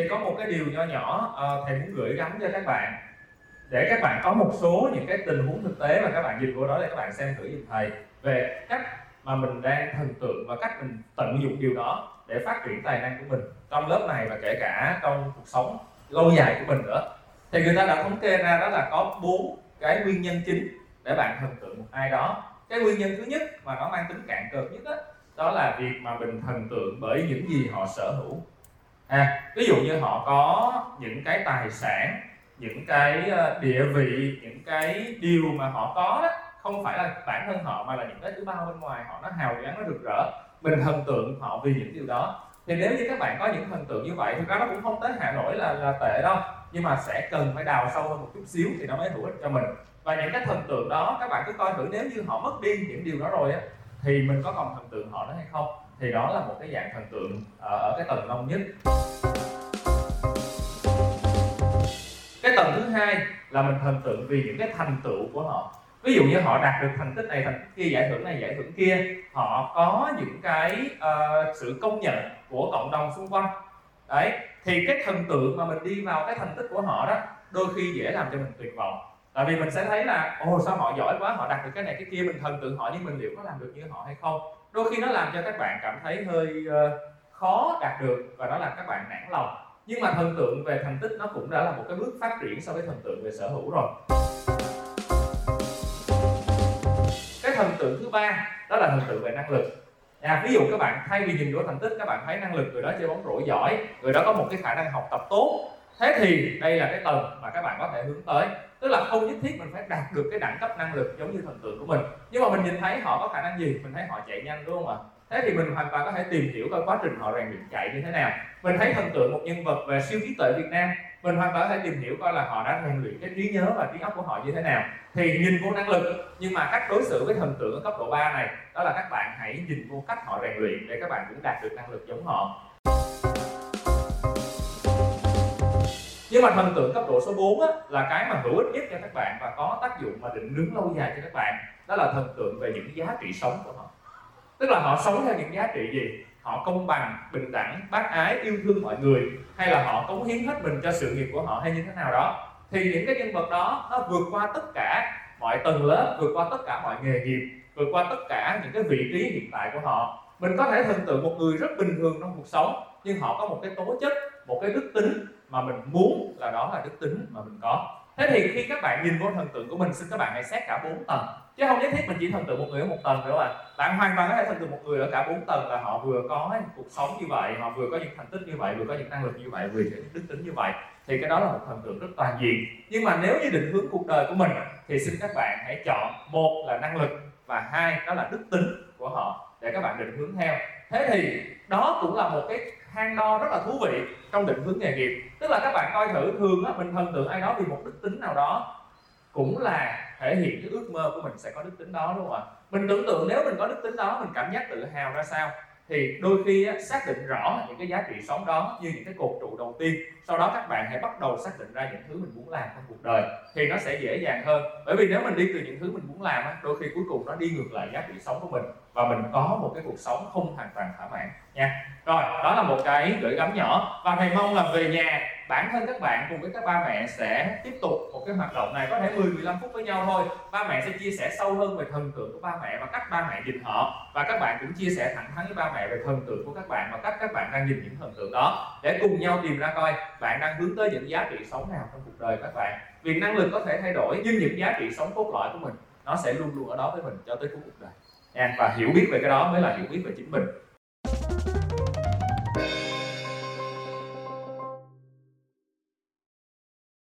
thì có một cái điều nho nhỏ uh, thầy muốn gửi gắm cho các bạn. Để các bạn có một số những cái tình huống thực tế mà các bạn nhìn vô đó để các bạn xem thử giùm thầy về cách mà mình đang thần tượng và cách mình tận dụng điều đó để phát triển tài năng của mình trong lớp này và kể cả trong cuộc sống lâu dài của mình nữa. Thì người ta đã thống kê ra đó là có bốn cái nguyên nhân chính để bạn thần tượng một ai đó. Cái nguyên nhân thứ nhất mà nó mang tính cạn cợt nhất đó, đó là việc mà mình thần tượng bởi những gì họ sở hữu à, ví dụ như họ có những cái tài sản những cái ờ, địa vị những cái điều mà họ có đó không phải là bản thân họ mà là những cái thứ bao bên ngoài họ nó hào nhoáng nó rực rỡ. Mình thần tượng họ vì những điều đó. Thì nếu như các bạn có những thần tượng như vậy thì nó cũng không tới hạ nổi là là tệ đâu nhưng mà sẽ cần phải đào sâu hơn một chút xíu thì nó mới hữu ích cho mình. Và những cái thần tượng đó các bạn cứ coi thử nếu như họ mất đi những điều đó rồi á thì mình có còn thần tượng họ nữa hay không? Thì đó là một cái dạng thần tượng ờ, ở cái tầng nông nhất. Cái tầng thứ hai là mình thần tượng vì những cái thành tựu của họ. Ví dụ như họ đạt được thành tích này thành tích kia giải thưởng này giải thưởng kia họ có những cái uh, sự công nhận của cộng đồng xung quanh. Đấy thì cái thần tượng mà mình đi vào cái thành tích của họ đó đôi khi dễ làm cho mình tuyệt vọng. Tại vì mình sẽ thấy là ồ sao họ giỏi quá họ đạt được cái này cái kia mình thần tượng họ nhưng mình liệu có làm được như họ hay không? Đôi khi nó làm cho các bạn cảm thấy hơi ờ, khó đạt được và nó làm các bạn nản lòng. Nhưng mà thần tượng về thành tích nó cũng đã là một cái bước phát triển so với thần tượng về sở hữu rồi. Cái thần tượng thứ ba đó là thần tượng về năng lực. À, ví dụ các bạn thay vì nhìn vô thành tích các bạn thấy năng lực người đó chơi bóng rổ giỏi người đó có một cái khả năng học tập tốt. Thế thì đây là cái tầng mà các bạn có thể hướng tới tức là không nhất thiết mình phải đạt được cái đẳng cấp năng lực giống như thần tượng của mình. Nhưng mà mình nhìn thấy họ có khả năng gì? Mình thấy họ chạy nhanh, đúng không ạ? Thế thì mình hoàn toàn có thể tìm hiểu coi quá trình họ rèn luyện chạy như thế nào. Mình thấy thần tượng một nhân vật về siêu trí tuệ Việt Nam, mình hoàn toàn có thể tìm hiểu coi là họ đã rèn luyện cái trí nhớ và trí óc của họ như thế nào. Thì nhìn vô năng lực, nhưng mà cách đối xử với thần tượng ở cấp độ 3 này, đó là các bạn hãy nhìn vô cách họ rèn luyện để các bạn cũng đạt được năng lực giống họ. Nhưng mà thần tượng cấp độ số 4 á, là cái mà hữu ích nhất cho các bạn và có tác dụng mà định đứng lâu dài cho các bạn đó là thần tượng về những giá trị sống của họ. Tức là họ sống theo những giá trị gì? Họ công bằng bình đẳng bác ái yêu thương mọi người hay là họ cống hiến hết mình cho sự nghiệp của họ hay như thế nào đó? Thì những cái nhân vật đó nó vượt qua tất cả mọi tầng lớp vượt qua tất cả mọi nghề nghiệp vượt qua tất cả những cái vị trí hiện tại của họ. Mình có thể thần tượng một người rất bình thường trong cuộc sống nhưng họ có một cái tố chất một cái đức tính mà mình muốn là đó là đức tính mà mình có. Thế thì khi các bạn nhìn vô thần tượng của mình, xin các bạn hãy xét cả bốn tầng. Chứ không nhất thiết mình chỉ thần tượng một người ở một tầng nữa bạn bạn hoàn toàn có thể thần tượng một người ở cả bốn tầng là họ vừa có cuộc sống như vậy, họ vừa có những thành tích như vậy, vừa có những năng lực như vậy, vừa có những đức tính như vậy. Thì cái đó là một thần tượng rất toàn diện. Nhưng mà nếu như định hướng cuộc đời của mình, thì xin các bạn hãy chọn một là năng lực và hai đó là đức tính của họ để các bạn định hướng theo thế thì đó cũng là một cái hang đo rất là thú vị trong định hướng nghề nghiệp. Tức là các bạn coi thử, thường á, mình thần tượng ai đó vì một đức tính nào đó, cũng là thể hiện cái ước mơ của mình sẽ có đức tính đó, đúng không ạ? Mình tưởng tượng nếu mình có đức tính đó, mình cảm giác tự hào ra sao? Thì đôi khi á, xác định rõ những cái giá trị sống đó như những cái cột trụ đầu tiên sau đó các bạn hãy bắt đầu xác định ra những thứ mình muốn làm trong cuộc đời thì nó sẽ dễ dàng hơn. Bởi vì nếu mình đi từ những thứ mình muốn làm á, đôi khi cuối cùng nó đi ngược lại giá trị sống của mình và mình có một cái cuộc sống không hoàn toàn thỏa mãn nha. Rồi đó là một cái gửi gắm nhỏ và thầy mong là về nhà bản thân các bạn cùng với các ba mẹ sẽ tiếp tục một cái hoạt động này, có thể 10 15 phút với nhau thôi. Ba mẹ sẽ chia sẻ sâu hơn về thần tượng của ba mẹ và cách ba mẹ nhìn họ. Và các bạn cũng chia sẻ thẳng thắn với ba mẹ về thần tượng của các bạn và cách các bạn đang nhìn những thần tượng đó. Để cùng nhau tìm ra coi bạn đang hướng tới những giá trị sống nào trong cuộc đời các bạn. Vì năng lực có thể thay đổi, nhưng những giá trị sống cốt lõi của mình, nó sẽ luôn luôn ở đó với mình cho tới cuối cuộc đời. Nha, và hiểu biết về cái đó mới là hiểu biết về chính mình.